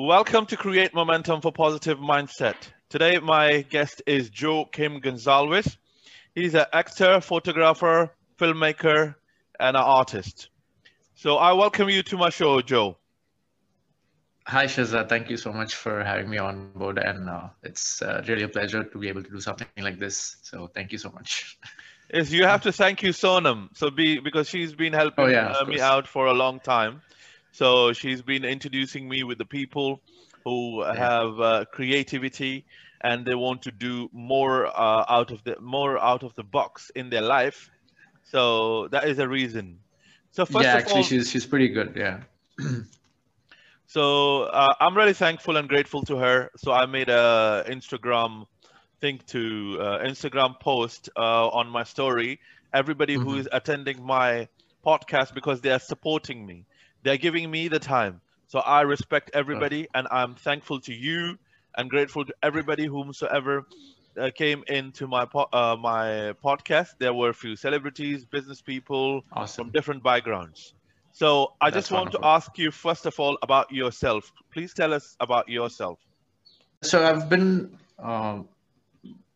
Welcome to Create Momentum for Positive Mindset. Today, my guest is Joachim Gonzalez. He's an actor, photographer, filmmaker, and an artist. So I welcome you to my show, Joe. Hi, Shaza. Thank you so much for having me on board. And uh, it's uh, really a pleasure to be able to do something like this. So thank you so much. Is you have to thank you, Sonam. So be because she's been helping Oh, yeah, uh, me out for a long time. So she's been introducing me with the people who have uh, creativity and they want to do more uh, out of the more out of the box in their life. So that is a reason. So first yeah, of actually, all, she's she's pretty good. Yeah. So uh, I'm really thankful and grateful to her. So I made a Instagram thing to uh, Instagram post uh, on my story. Everybody who Mhm. is attending my podcast because they are supporting me, they're giving me the time. So I respect everybody, and I'm thankful to you and grateful to everybody whomsoever uh, came into my po- uh, my podcast. There were a few celebrities, business people, from different backgrounds. So I just That's want to ask you first of all about yourself. Please tell us about yourself. So I've been, um,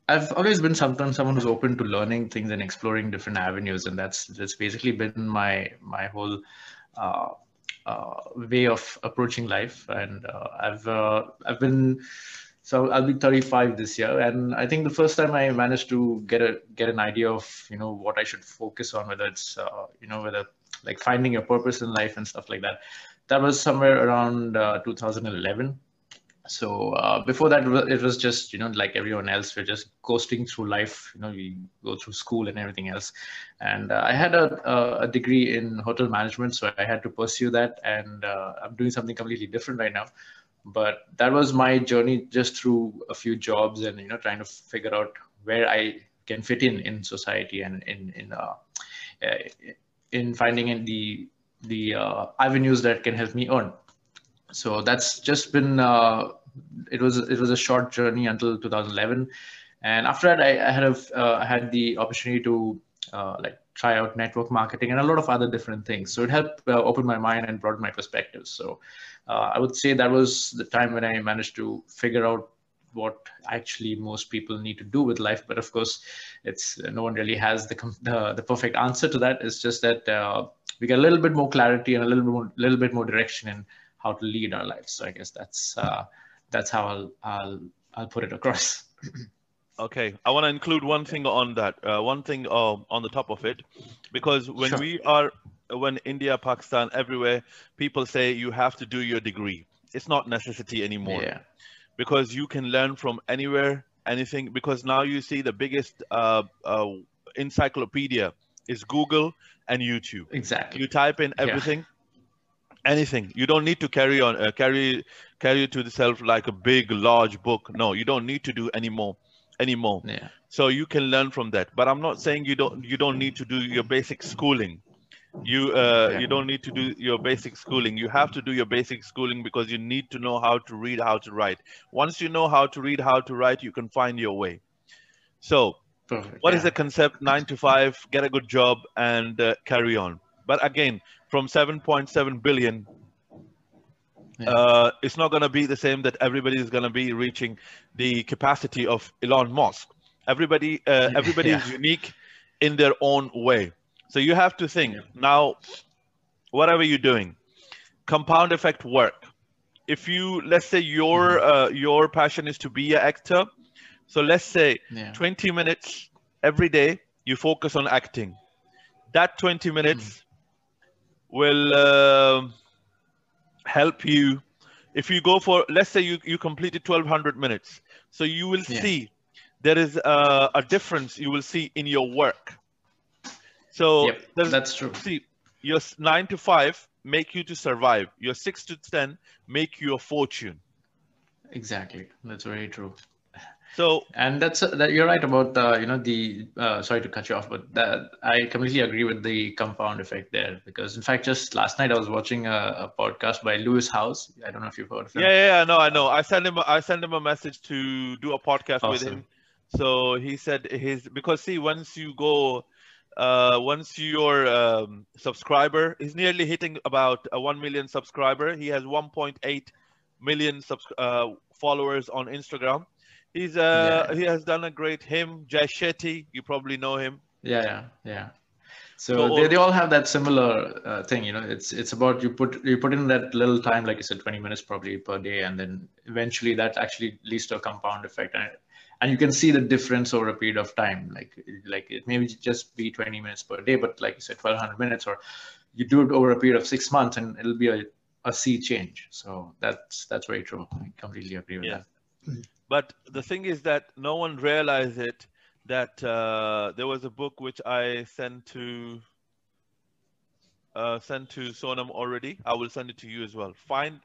I've always been sometimes someone who's open to learning things and exploring different avenues, and that's that's basically been my my whole uh, uh, way of approaching life. And uh, I've uh, I've been so I'll be 35 this year, and I think the first time I managed to get a get an idea of you know what I should focus on, whether it's uh, you know whether like finding a purpose in life and stuff like that. That was somewhere around uh, 2011 so uh, before that it was just you know like everyone else we're just coasting through life you know we go through school and everything else. And uh, i had a, a degree in hotel management so i had to pursue that. And uh, i'm doing something completely different right now. But that was my journey just through a few jobs and you know trying to figure out where i can fit in in society and in in uh, uh, in finding in the the uh, avenues that can help me earn so that's just been uh, it was it was a short journey until 2011 and after that i, I had a uh, had the opportunity to uh, like try out network marketing and a lot of other different things. So it helped uh, open my mind and broaden my perspectives so uh, i would say that was the time when i managed to figure out what actually most people need to do with life. But of course it's no one really has the the, the perfect answer to that. It's just that uh, we get a little bit more clarity and a little bit more little bit more direction in how to lead our lives. So I guess that's uh, that's how I'll I'll I'll put it across. Okay, I want to include one thing on that, uh, one thing uh, on the top of it, because when Sure. we are, when India, Pakistan, everywhere, people say you have to do your degree. It's not necessity anymore. Yeah, because you can learn from anywhere, anything. Because now you see the biggest uh, uh, encyclopedia is Google and YouTube. exactly. You type in Yeah. Anything. You don't need to carry on, uh, carry carry it to yourself like a big, large book. No, you don't need to do anymore, anymore. Yeah, So you can learn from that. But I'm not saying you don't you don't need to do your basic schooling. You uh, Yeah. you don't need to do your basic schooling. You have to do your basic schooling because you need to know how to read, how to write. Once you know how to read, how to write, you can find your way. So perfect. what yeah. is the concept? Nine to five, get a good job, and uh, carry on. But again, from 7.7 billion, Yeah. uh, it's not going to be the same that everybody is going to be reaching the capacity of Elon Musk. Everybody, uh, everybody is unique in their own way. So you have to think Yeah. now, whatever you're doing, compound effect work. If you, let's say your Mm-hmm. uh, your passion is to be an actor, so let's say Yeah, 20 minutes every day you focus on acting that 20 minutes will um help you if you go for let's say you, you completed 1200 minutes so you will Yeah. see there is a, a difference you will see in your work so yep, that's true. see your 9 to 5 make you to survive your 6 to 10 make you a fortune Exactly, that's very true. So And that's that you're right about uh, you know the uh, sorry to cut you off, but that I completely agree with the compound effect there because in fact just last night I was watching a, a podcast by Lewis Howes. I don't know if you've heard of him. Yeah, yeah, yeah, no, I know. I sent him. I sent him a message to do a podcast with him. Awesome. So he said his because see once you go, uh, once your um, subscriber is nearly hitting about a one million subscriber, he has 1.8 million subs- uh, followers on Instagram. He's uh Yeah. he has done a great him Jay Shetty. You probably know him. Yeah, yeah, yeah. So So- they, they all have that similar uh, thing, you know. It's it's about you put you put in that little time, like you said, 20 minutes probably per day, and then eventually that actually leads to a compound effect, and and you can see the difference over a period of time. Like like it maybe just be 20 minutes per day, but like you said, 1200 minutes, or you do it over a period of six months, and it'll be a a sea change. So that's that's very true. I completely agree with Yeah. that. But the thing is that no one realized it. That uh, there was a book which I sent to uh, sent to Sonam already. I will send it to you as well. Find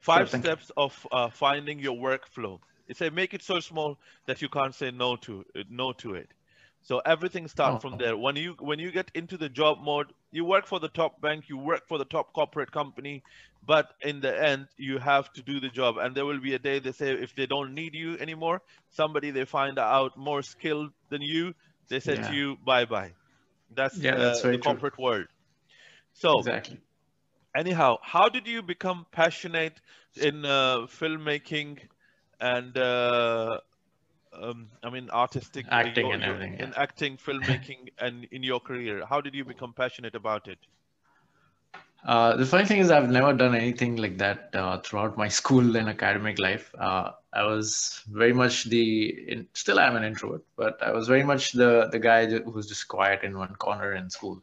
five you. steps of uh, finding your workflow. It said make it so small that you can't say no to no to it. So everything starts from Oh. there. When you when you get into the job mode, you work for the top bank, you work for the top corporate company, but in the end, you have to do the job. And there will be a day they say if they don't need you anymore, somebody they find out more skilled than you, they say Yeah. to you bye bye. That's, Yeah, that's the true. corporate world. So Exactly. anyhow, how did you become passionate in uh, filmmaking and uh, um, I mean artistic Acting your- and everything, in yeah. acting, filmmaking, and in your career? How did you become passionate about it? Uh, the funny thing is, I've never done anything like that uh, throughout my school and academic life. Uh, I was very much the, in, still I'm an introvert, but I was very much the the guy who was just quiet in one corner in school.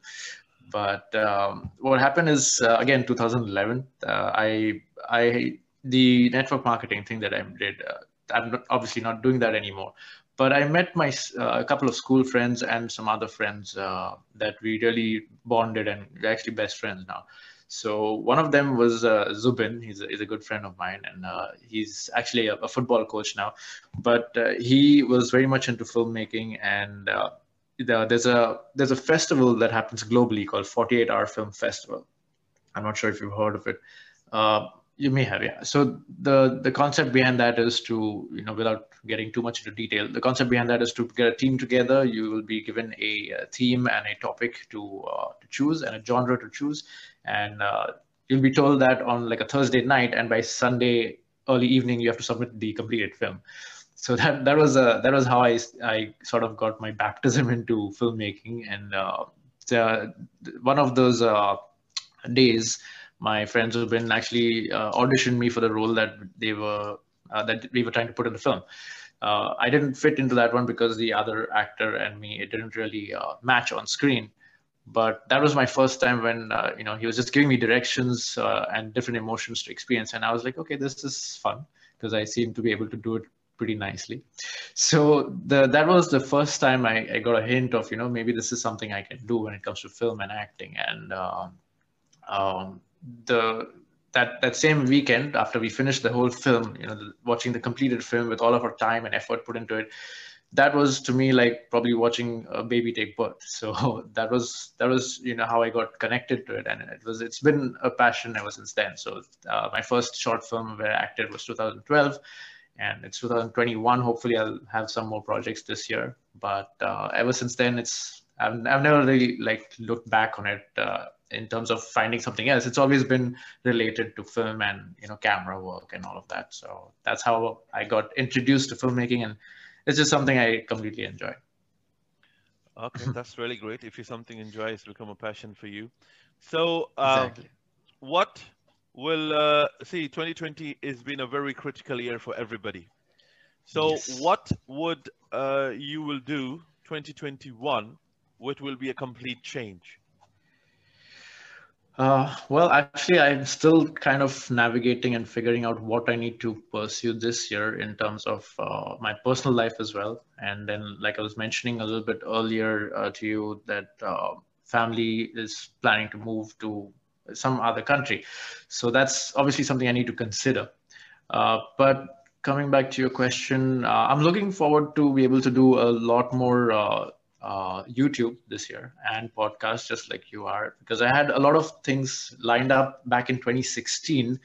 But um, what happened is, uh, again, 2011, uh, I I the network marketing thing that I did. Uh, I'm obviously not doing that anymore. But I met my uh, a couple of school friends and some other friends uh, that we really bonded, and we're actually best friends now. So one of them was uh, Zubin. He's a, he's a good friend of mine, and uh, he's actually a, a football coach now. But uh, he was very much into filmmaking, and uh, the, there's a there's a festival that happens globally called 48 Hour Film Festival. I'm not sure if you've heard of it. You may have, yeah. So the the concept behind that is to, you know, without getting too much into detail, the concept behind that is to get a team together. You will be given a, uh theme and a topic to uh, to choose and a genre to choose, and uh, you'll be told that on like a Thursday night, and by Sunday early evening you have to submit the completed film. So that that was uh, that was how I I sort of got my baptism into filmmaking, and uh, one of those uh, days my friends have been actually uh, auditioned me for the role that they were uh, that we were trying to put in the film. Uh, I didn't fit into that one because the other actor and me it didn't really uh, match on screen. But that was my first time when uh, you know he was just giving me directions uh, and different emotions to experience, and I was like, okay, this is fun because I seem to be able to do it pretty nicely. So the that was the first time I, I got a hint of you know maybe this is something I can do when it comes to film and acting, and um, um, the that that same weekend after we finished the whole film you know watching the completed film with all of our time and effort put into it that was to me like probably watching a baby take birth. So that was that was you know how i got connected to it. And it was it's been a passion ever since then. So uh, my first short film where i acted was 2012 and it's 2021 hopefully i'll have some more projects this year. But uh, ever since then it's I've, I've never really like looked back on it uh, in terms of finding something else it's always been related to film and you know camera work and all of that so that's how i got introduced to filmmaking and it's just something i completely enjoy Okay, that's really great. If you something enjoy, it's become a passion for you. So, uh, exactly what will uh, see? 2020 has been a very critical year for everybody. So, Yes. what would uh, you will do 2021? What will be a complete change? Uh, well, actually, I'm still kind of navigating and figuring out what I need to pursue this year in terms of uh, my personal life as well. And then, like I was mentioning a little bit earlier uh, to you, that uh, family is planning to move to some other country. So that's obviously something I need to consider. Uh, but coming back to your question, uh, I'm looking forward to be able to do a lot more uh, YouTube this year and podcast, just like you are, because I had a lot of things lined up back in 2016,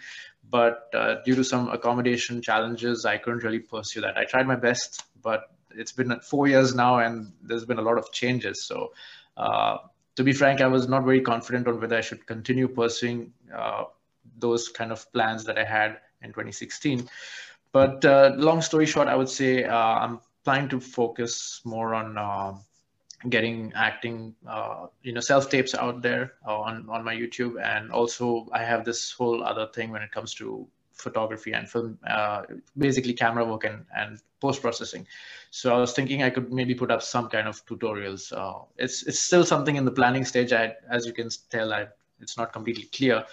but uh, due to some accommodation challenges, I couldn't really pursue that. I tried my best, but it's been four years now, and there's been a lot of changes. So, uh, to be frank, I was not very confident on whether I should continue pursuing uh, those kind of plans that I had in 2016. But uh, long story short, I would say uh, I'm planning to focus more on uh, getting acting, uh, you know, self tapes out there on on my YouTube, and also I have this whole other thing when it comes to photography and film, uh, basically camera work and, and post processing. So I was thinking I could maybe put up some kind of tutorials. Uh, it's it's still something in the planning stage. I, as you can tell, I, it's not completely clear,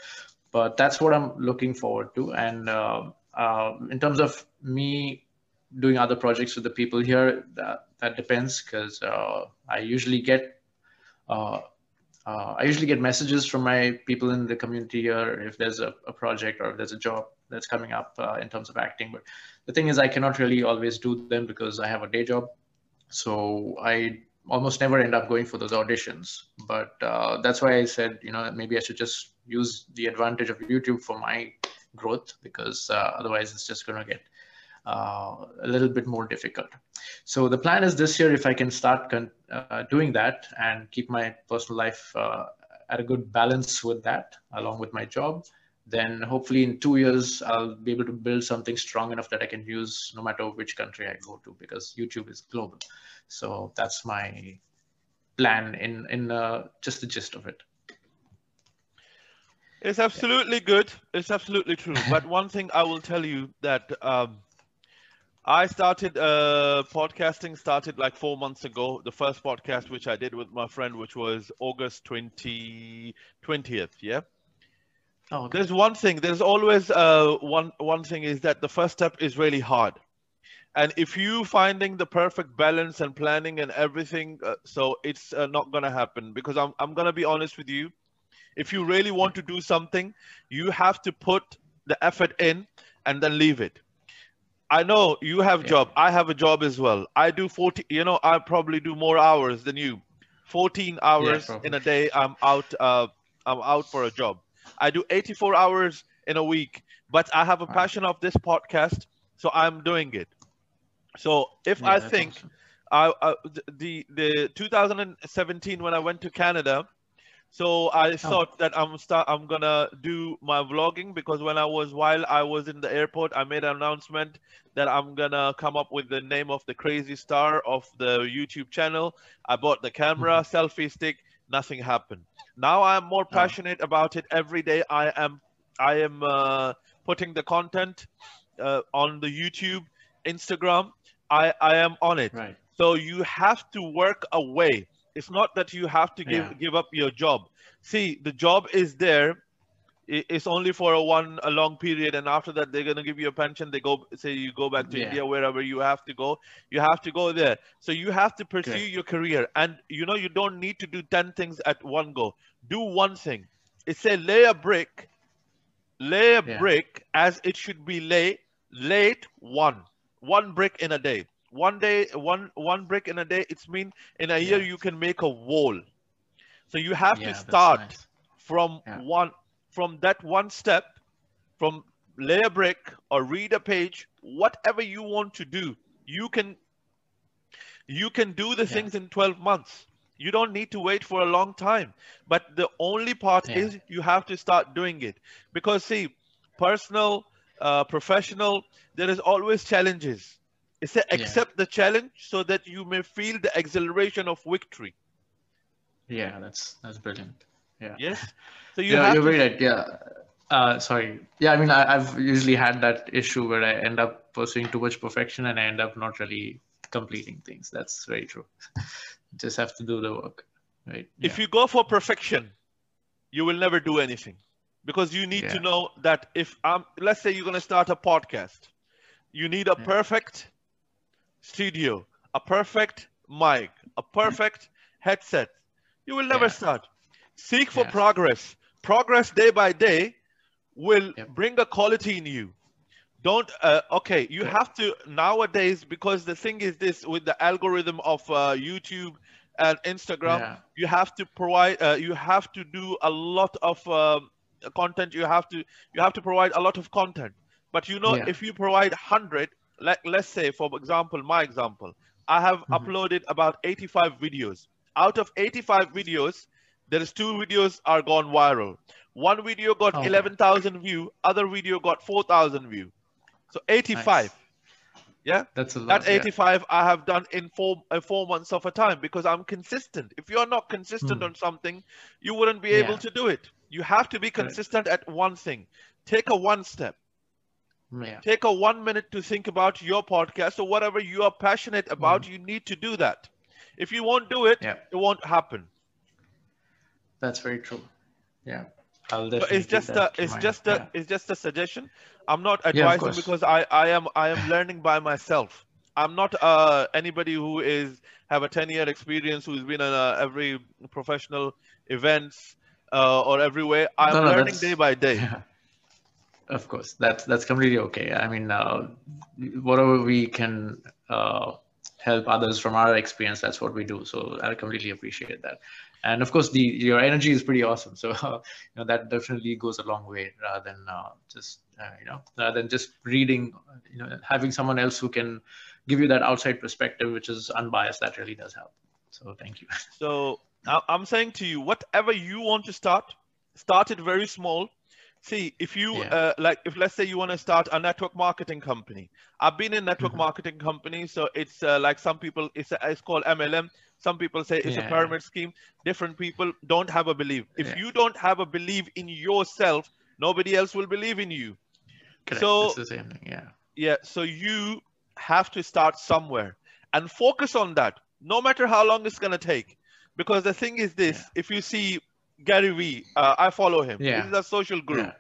but that's what I'm looking forward to. And uh, uh in terms of me doing other projects with the people here, that, that depends because uh, I usually get uh, uh, I usually get messages from my people in the community here if there's a, a project or if there's a job that's coming up uh, in terms of acting. But the thing is, I cannot really always do them because I have a day job. So I almost never end up going for those auditions. But uh, that's why I said, you know, maybe I should just use the advantage of YouTube for my growth because uh, otherwise it's just going to get a little bit more difficult. So the plan is this year, if I can start uh, doing that and keep my personal life uh, at a good balance with that, along with my job, then hopefully in two years, I'll be able to build something strong enough that I can use no matter which country I go to because YouTube is global. So that's my plan in, in uh, just the gist of it. It's absolutely yeah. good. It's absolutely true. but one thing I will tell you that um, I started uh, podcasting started like four months ago. The first podcast which I did with my friend, which was August 20, 20th. Yeah. Oh, okay. There's one thing. There's always uh, one one thing is that the first step is really hard, and if you finding the perfect balance and planning and everything, uh, so it's uh, not gonna happen. Because I'm I'm gonna be honest with you, if you really want to do something, you have to put the effort in and then leave it. I know you have a yeah. job. I have a job as well. I do 40, you know, I probably do more hours than you. 14 hours yeah, in a day. I'm out, uh, I'm out for a job. I do 84 hours in a week, but I have a passion of this podcast. So I'm doing it. So if yeah, I think awesome. I, uh, the, the 2017, when I went to Canada, so I oh. thought that I'm start I'm gonna do my vlogging because when I was while I was in the airport, I made an announcement that I'm gonna come up with the name of the crazy star of the YouTube channel. I bought the camera, mm-hmm. selfie stick, nothing happened. Now I'm more oh. passionate oh. about it. Every day I am I am uh, putting the content uh, on the YouTube, Instagram. I I am on it. Right. So you have to work away it's not that you have to give yeah. give up your job. See, the job is there. It's only for a one a long period, and after that they're gonna give you a pension. They go say you go back to yeah. India, wherever you have to go. You have to go there. So you have to pursue your career, and you know you don't need to do ten things at one go. Do one thing. It's a lay a brick, lay a yeah. brick as it should be laid, lay. Late one, one brick in a day one day one one brick in a day it's mean in a yeah. year you can make a wall. So you have yeah, to start nice. from yeah. one from that one step from lay a brick or read a page whatever you want to do you can you can do the things in 12 months. You don't need to wait for a long time. But the only part is you have to start doing it. Because see personal uh, professional there is always challenges it says accept yeah. the challenge so that you may feel the exhilaration of victory. Yeah, that's that's brilliant. Yeah. Yes. So you yeah, have you're to... right. Yeah. Uh, sorry. Yeah, I mean, I, have usually had that issue where I end up pursuing too much perfection and I end up not really completing things. That's very true. Just have to do the work, right? If you go for perfection, you will never do anything because you need yeah. to know that if I'm, let's say you're going to start a podcast, you need a perfect studio, a perfect mic, a perfect headset, you will never yeah. start. Seek for progress. Progress day by day will yep. bring a quality in you. Don't, uh, okay, you have to nowadays, because the thing is this with the algorithm of uh, YouTube and Instagram, yeah. you have to provide, uh, you have to do a lot of um, content. You have to, you have to provide a lot of content. But you know, yeah. if you provide 100, like let's say for example my example i have mm-hmm. uploaded about 85 videos out of 85 videos there is two videos are gone viral One video got Okay. 11,000 view, other video got 4,000 view. So 85. Nice. Yeah. That's a lot. That yeah. 85 I have done in four uh, four months of a time because I'm consistent. If you're not consistent Hmm. on something, you wouldn't be able to do it. You have to be consistent at one thing. Take a one step. Yeah. Take a one minute to think about your podcast or whatever you are passionate about. You need to do that. If you won't do it. Yeah. it won't happen. That's very true. Yeah. I'll But definitely it's just a it's mind. just a Yeah. it's just a suggestion. I'm not advising course. because I I am I am learning by myself. I'm not uh anybody who is have a 10 year experience who's been in uh, every professional events uh, or everywhere. I'm No, no, learning that's- day by day. Of course, that's that's completely okay. I mean, uh, whatever we can uh, help others from our experience, that's what we do. So I completely appreciate that. And of course, the your energy is pretty awesome. So uh, you know that definitely goes a long way, rather than uh, just uh, you know rather than just reading. You know, having someone else who can give you that outside perspective, which is unbiased, that really does help. So thank you. So I'm saying to you, whatever you want to start, start it very small. See, if you Yeah. uh, like, if let's say you want to start a network marketing company, I've been in network Mhm. marketing companies, so it's uh, like some people it's a, it's called MLM. Some people say it's Yeah. a pyramid scheme. Different people don't have a belief. If Yeah. you don't have a belief in yourself, nobody else will believe in you. Correct. So- it's the same thing. Yeah. Yeah, so you have to start somewhere and focus on that, no matter how long it's gonna take. Because the thing is this: if you see Gary Vee, uh, I follow him. Yeah. This is a social group. Yeah.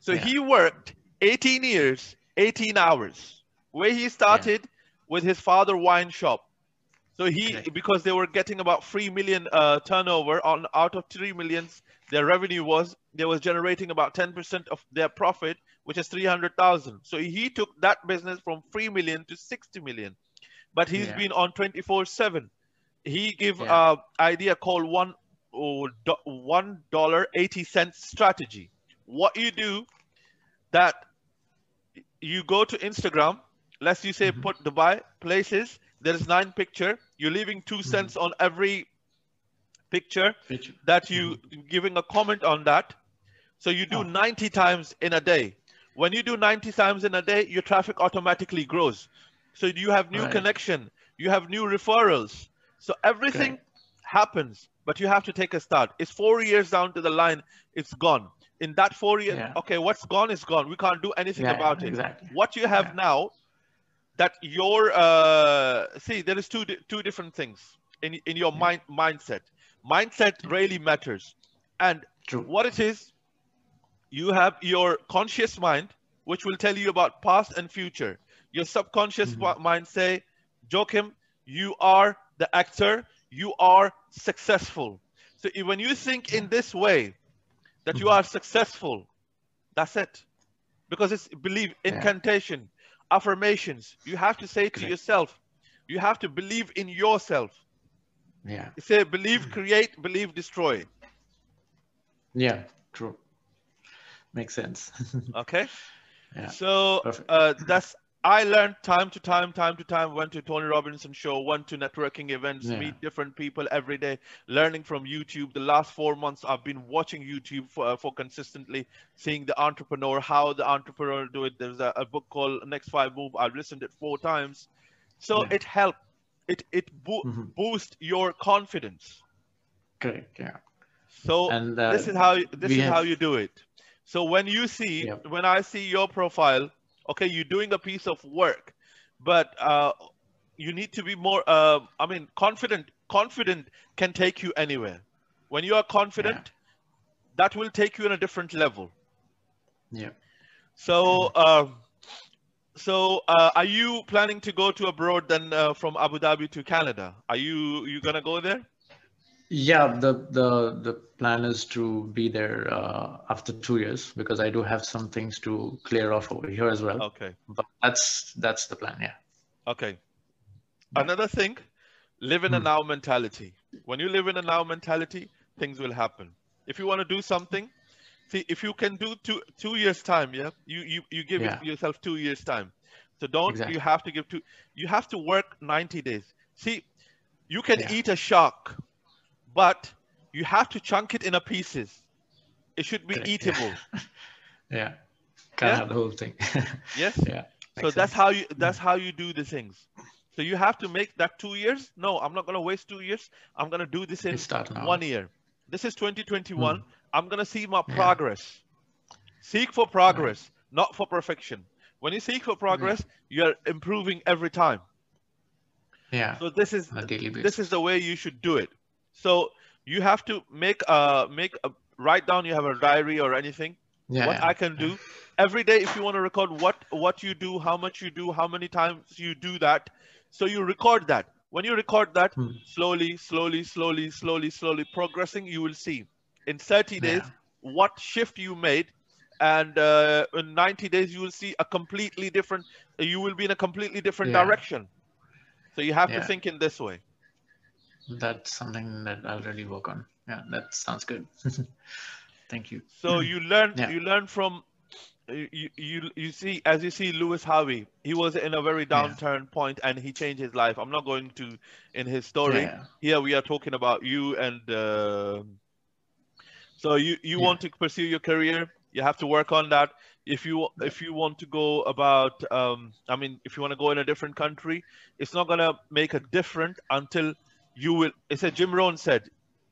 So Yeah. he worked 18 years, 18 hours, where he started with his father wine shop. So he, Correct. because they were getting about three million uh, turnover on out of three millions, their revenue was they was generating about 10% of their profit, which is 300,000. So he took that business from three million to 60 million, but he's Yeah. been on 24/7. He give Yeah. uh, idea called one oh, do- one dollar eighty cents strategy. What you do that you go to Instagram, let's you say Mhm. put Dubai places, there's nine picture, you're leaving 2 Mm-hmm. cents on every picture Which- that you giving a comment on that. So you do Oh. 90 times in a day. When you do 90 times in a day, your traffic automatically grows. So you have new Right. connection, you have new referrals. So everything happens, but you have to take a start. It's four years down to the line, it's gone. In that four years, Yeah. okay, what's gone is gone. We can't do anything Yeah, about it. exactly. What you have Yeah. now, that your uh, see, there is two two different things in in your Yeah. mind mindset. Mindset really matters, and True. what it is, you have your conscious mind, which will tell you about past and future. Your subconscious Mhm. mind say, Joachim, you are the actor, you are successful. So when you think in this way, that you Mhm. are successful, that's it. Because it's believe, Yeah. incantation, affirmations. You have to say to yourself, you have to believe in yourself. Yeah. You say believe, create, believe, destroy. Yeah. True. Makes sense. Okay. yeah. So uh, that's I learned time to time, time to time. Went to Tony Robinson show, went to networking events, Yeah. meet different people every day, learning from YouTube. The last four months, I've been watching YouTube for, uh, for consistently seeing the entrepreneur, how the entrepreneur do it. There's a, a book called Next Five Move. I've listened it four times, so Yeah. it helped. It it bo- Mhm. boost your confidence. Correct. Yeah. So And uh, this is how you- this is how you do it. So when you see when I see your profile, okay, you're doing a piece of work, but uh, you need to be more. Uh, I mean, confident. Confident can take you anywhere. When you are confident, that will take you in a different level. Yeah. So, uh, so uh, are you planning to go to abroad then uh, from Abu Dhabi to Canada? Are you you gonna go there? Yeah, the the the plan is to be there uh, after two years because I do have some things to clear off over here as well. Okay. But that's that's the plan. Yeah. Okay. Another thing, live in a Hmm. now mentality. When you live in a now mentality, things will happen. If you want to do something, see if you can do two two years time, yeah, you you you give Yeah. yourself two years time. So don't Exactly. you have to give two? You have to work ninety days. See, you can Yeah. eat a shark, but you have to chunk it in a pieces. It should be Correct, eatable. Yeah. Can't Yeah. have the whole thing. Yes. yeah. So that's sense. how you that's how you do the things. So you have to make that two years. No, I'm not gonna waste two years. I'm gonna do this in one year. This is 2021. Hmm. I'm gonna see my Yeah. progress. Seek for progress, not for perfection. When you seek for progress, you're improving every time. Yeah. So this is On a daily basis. this is the way you should do it. So you have to make a make a write down. You have a diary or anything. yeah. what yeah. I can do every day. If you want to record what what you do, how much you do, how many times you do that, so you record that. When you record that, Hmm. slowly, slowly, slowly, slowly, slowly progressing, you will see in 30 days Yeah. what shift you made, and uh, in 90 days you will see a completely different. You will be in a completely different Yeah. direction. So you have to think in this way. That's something that I'll really work on. Yeah, that sounds good. Thank you. So you learn Yeah. you learn from you, you you see as you see Lewis Harvey, he was in a very Yeah. downturn point and he changed his life. I'm not going to in his story. Yeah. Here we are talking about you and uh, so you you Yeah. want to pursue your career, you have to work on that. If you if you want to go about um, I mean if you want to go in a different country, it's not gonna make a difference until you will. It's a Jim Rohn said,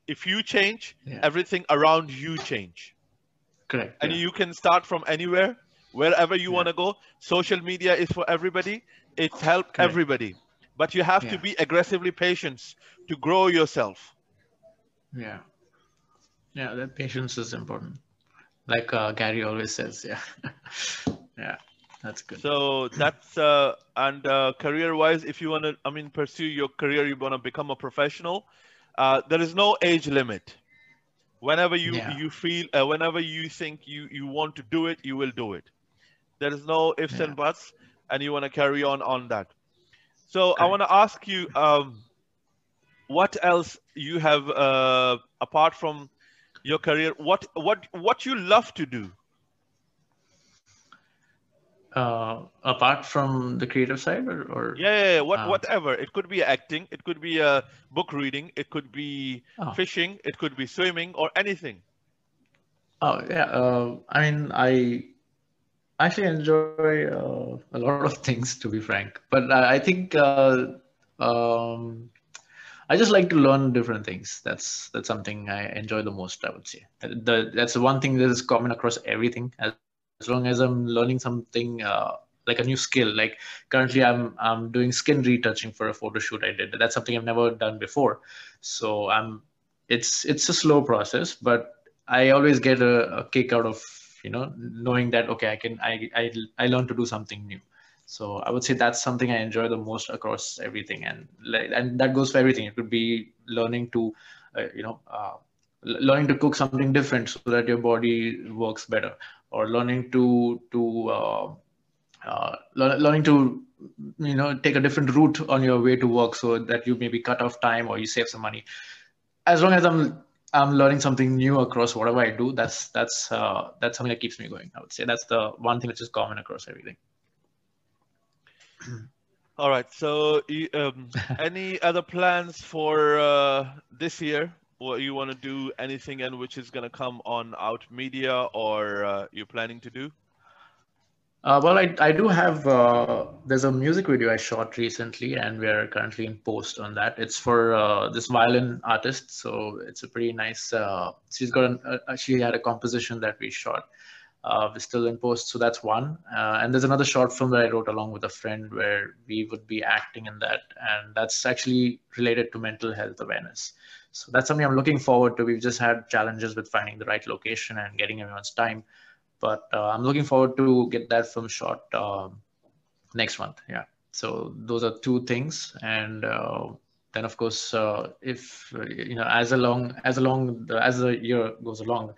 if you change, Yeah. everything around you change Correct. and yeah. you can start from anywhere wherever you Yeah. want to go social media is for everybody it's helped Correct. everybody but you have to be aggressively patient to grow yourself Yeah. Yeah, that patience is important. Like uh, Gary always says. Yeah. yeah, that's good. so that's uh, and uh, career wise if you want to i mean pursue your career you want to become a professional uh, there is no age limit whenever you Yeah. you feel uh, whenever you think you you want to do it you will do it there is no ifs Yeah. and buts and you want to carry on on that so i want to ask you um, what else you have uh, apart from your career what what what you love to do Uh, apart from the creative side or, or yeah, yeah, yeah, what Ah. whatever it could be acting it could be uh, book reading it could be Oh. fishing it could be swimming or anything Oh yeah, uh, I mean I actually enjoy uh, a lot of things to be frank, but I, I think uh, um, I just like to learn different things. That's that's something I enjoy the most. I would say the, that's the one thing that is common across everything. As, as long as I'm learning something uh, like a new skill, like currently I'm I'm doing skin retouching for a photo shoot I did. That's something I've never done before, so I'm it's it's a slow process, but I always get a, a kick out of you know knowing that okay I can I I I learn to do something new. So I would say that's something I enjoy the most across everything, and like and that goes for everything. It could be learning to uh, you know uh, learning to cook something different so that your body works better, or learning to to uh, uh, lear- learning to you know take a different route on your way to work so that you maybe cut off time or you save some money. As long as i'm i'm learning something new across whatever i do that's that's uh, that's something that keeps me going i would say. That's the one thing which is common across everything. All right. So um, any other plans for uh, this year what you want to do anything and which is going to come on out media or uh, you're planning to do Uh, well, I, I do have, uh, there's a music video I shot recently and we're currently in post on that. It's for uh, this violin artist. So it's a pretty nice, uh, she's got, an, uh, she had a composition that we shot. Uh, we're still in post. So that's one. Uh, and there's another short film that I wrote along with a friend where we would be acting in that. And that's actually related to mental health awareness. So that's something I'm looking forward to. We've just had challenges with finding the right location and getting everyone's time but uh, I'm looking forward to get that film shot um, next month. Yeah. So those are two things, and uh, then of course, uh, if uh, you know, as along as along as the year goes along,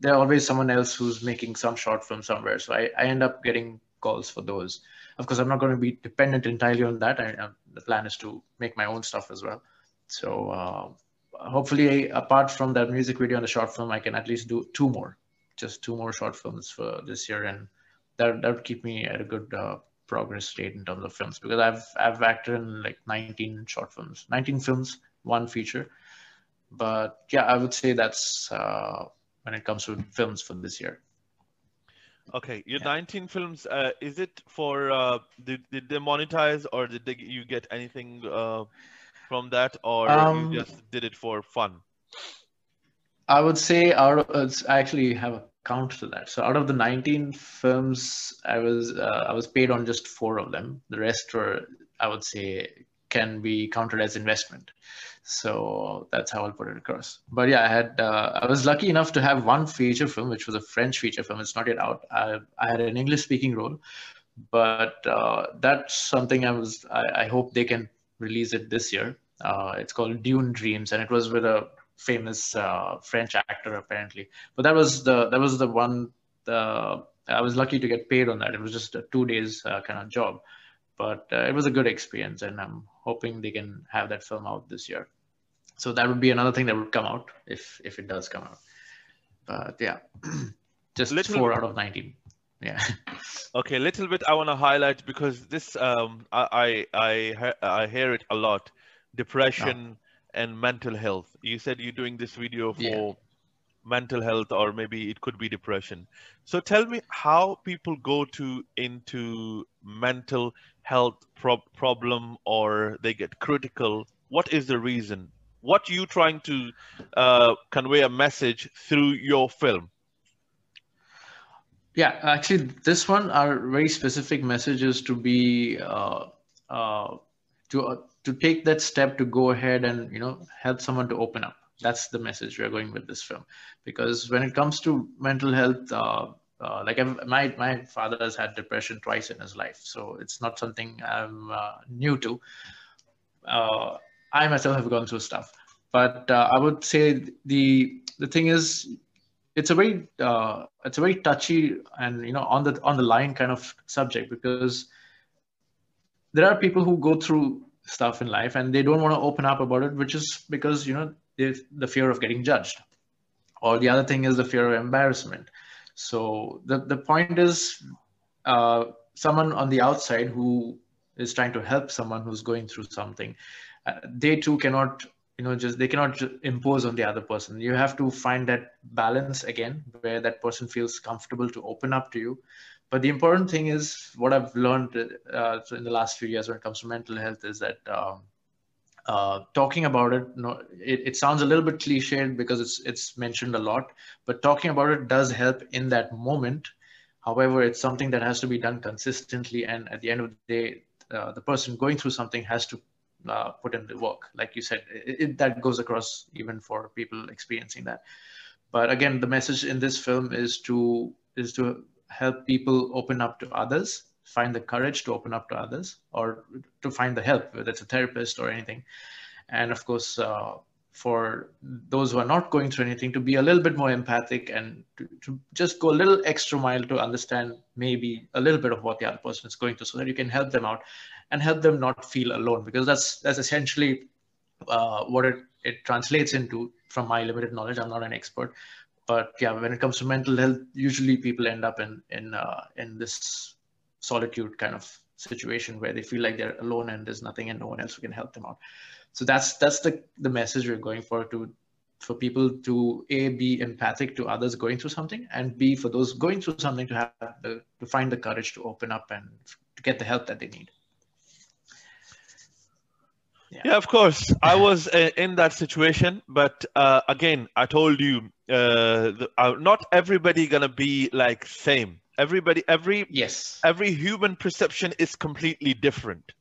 there's always someone else who's making some short film somewhere. So I, I end up getting calls for those. Of course, I'm not going to be dependent entirely on that. I, I, the plan is to make my own stuff as well. So uh, hopefully, apart from that music video and the short film, I can at least do two more just two more short films for this year, and that that would keep me at a good uh, progress rate in terms of films because I've I've acted in like 19 short films, 19 films, one feature. But yeah, I would say that's uh, when it comes to films for this year. Okay, your Yeah. 19 films. Uh, is it for uh, did did they monetize or did they, you get anything uh, from that, or Um, you just did it for fun? I would say out of, uh, I actually have a count to that. So out of the 19 films, I was uh, I was paid on just four of them. The rest were, I would say, can be counted as investment. So that's how I'll put it across. But yeah, I had uh, I was lucky enough to have one feature film, which was a French feature film. It's not yet out. I, I had an English speaking role, but uh, that's something I was I, I hope they can release it this year. Uh, it's called Dune Dreams, and it was with a famous uh, French actor apparently. But that was the that was the one. The I was lucky to get paid on that. It was just a two days uh, kind of job, but uh, it was a good experience, and I'm hoping they can have that film out this year. So that would be another thing that would come out if if it does come out. But yeah, just Little- four out of nineteen. Yeah. Okay, a little bit I want to highlight because this um I I I, I hear it a lot, depression and mental health. You said you're doing this video for Yeah. mental health or maybe it could be depression. So tell me how people go to into mental health prob- problem or they get critical. What is the reason? What you trying to uh, convey a message through your film? Yeah, actually, this one are very specific messages to be uh, uh, to uh, to take that step to go ahead and you know help someone to open up. That's the message we're going with this film, because when it comes to mental health, uh, uh, like I've, my my father has had depression twice in his life, so it's not something I'm uh, new to. I myself have gone through stuff, but I would say the the thing is it's a very uh, it's a very touchy and you know on the on the line kind of subject because there are people who go through stuff in life and they don't want to open up about it which is because you know the fear of getting judged. Or the other thing is the fear of embarrassment. So the, the point is uh, someone on the outside who is trying to help someone who's going through something uh, they too cannot you know just they cannot impose on the other person you have to find that balance again where that person feels comfortable to open up to you but the important thing is what i've learned uh, in the last few years when it comes to mental health is that um, uh, talking about it, no, it, it sounds a little bit cliched because it's it's mentioned a lot, but talking about it does help in that moment. However, it's something that has to be done consistently, and at the end of the day, uh, the person going through something has to uh, put in the work. Like you said, it, it, that goes across even for people experiencing that. But again, the message in this film is to is to help people open up to others, find the courage to open up to others, or to find the help, whether it's a therapist or anything. And of course, uh, for those who are not going through anything, to be a little bit more empathic and to, to just go a little extra mile to understand maybe a little bit of what the other person is going through, so that you can help them out and help them not feel alone, because that's that's essentially uh, what it, it translates into from my limited knowledge. I'm not an expert, but yeah, when it comes to mental health, usually people end up in in uh, in this solitude kind of situation where they feel like they're alone and there's nothing and no one else who can help them out. So that's that's the the message we're going for to for people to a be empathic to others going through something and b for those going through something to have the to find the courage to open up and to get the help that they need. Yeah, of course. I was uh, in that situation, but uh, again, I told you, uh, the, uh, not everybody gonna be like same. Everybody, every Yes. every human perception is completely different,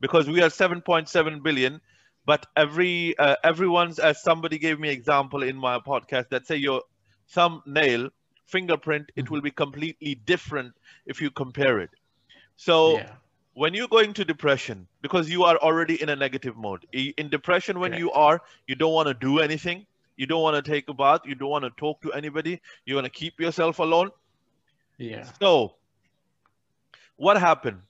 because we are 7.7 billion, but every uh, everyone's as somebody gave me example in my podcast that say your thumbnail fingerprint it will be completely different if you compare it. So yeah. When you're going to depression because you are already in a negative mode. In depression when you are you don't want to do anything. You don't want to take a bath. You don't want to talk to anybody. You want to keep yourself alone. Yeah. so what happened?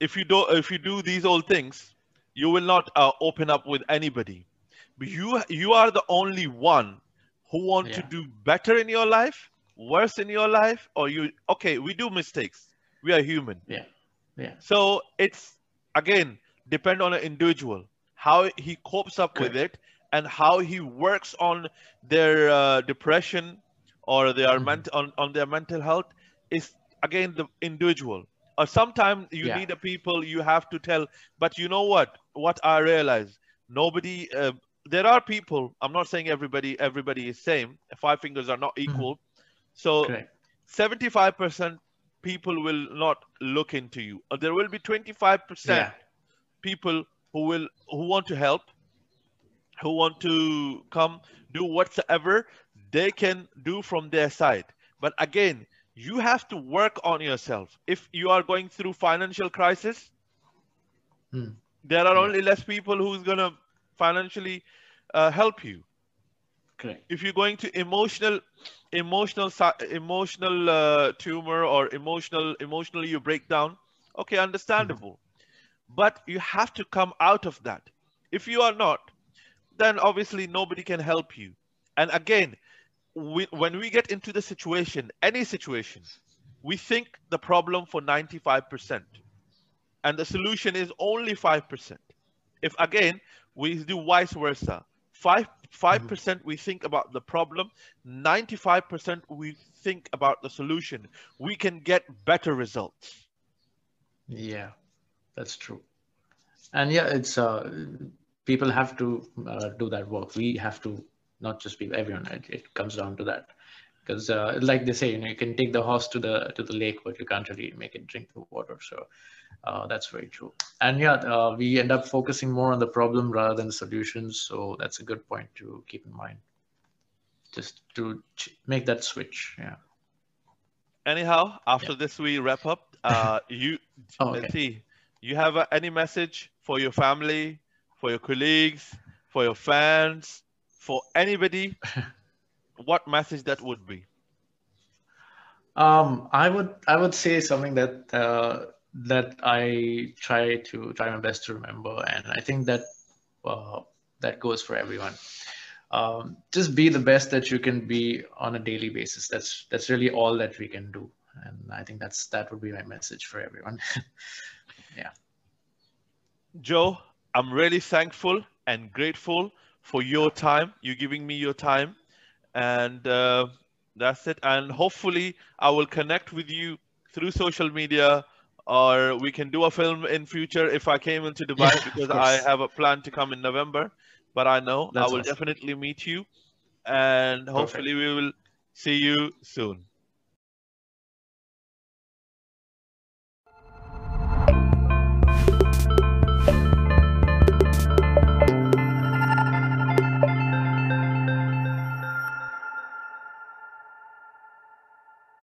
If you do if you do these old things you will not uh, open up with anybody. But you you are the only one who want to do better in your life worse in your life or you okay we do mistakes. We are human. Yeah. Yeah. so it's again depend on an individual how he copes up with it and how he works on their uh, depression or they are Mhm. ment- on, on their mental health is again the individual or sometimes you Yeah. need a people you have to tell but you know what what i realize nobody uh, there are people i'm not saying everybody everybody is same five fingers are not equal so Correct. 75% people will not look into you there will be 25% Yeah. people who will who want to help who want to come do whatsoever they can do from their side but again you have to work on yourself if you are going through financial crisis Hmm. there are Yeah. only less people who's going to financially uh, help you Correct. if you're going to emotional emotional emotional uh, tumor or emotional emotionally you break down okay understandable. But you have to come out of that. If you are not then obviously nobody can help you. And again we, when we get into the situation any situation we think the problem for 95% and the solution is only 5% if again we do vice versa five five percent we think about the problem 95 percent we think about the solution we can get better results Yeah, that's true. And yeah, it's uh, people have to uh, do that work. We have to, not just be everyone. It, it comes down to that, because uh, like they say, you know, you can take the horse to the to the lake, but you can't really make it drink the water. So uh, that's very true. And yeah, uh, we end up focusing more on the problem rather than the solutions. So that's a good point to keep in mind. Just to ch- make that switch. Yeah. anyhow after this we wrap up uh you Oh, let's okay. see you have uh, any message for your family for your colleagues for your fans for anybody what message that would be Um, I would I would say something that uh, that I try to try my best to remember, and I think that uh, that goes for everyone. Um, just be the best that you can be on a daily basis. That's that's really all that we can do, and I think that's that would be my message for everyone. Yeah. Joe, I'm really thankful and grateful for your time. You giving me your time, and uh, that's it. And hopefully, I will connect with you through social media, or we can do a film in future if I came into Dubai Yeah, because. I have a plan to come in November. But I know That's I will awesome. definitely meet you, and hopefully we will see you soon.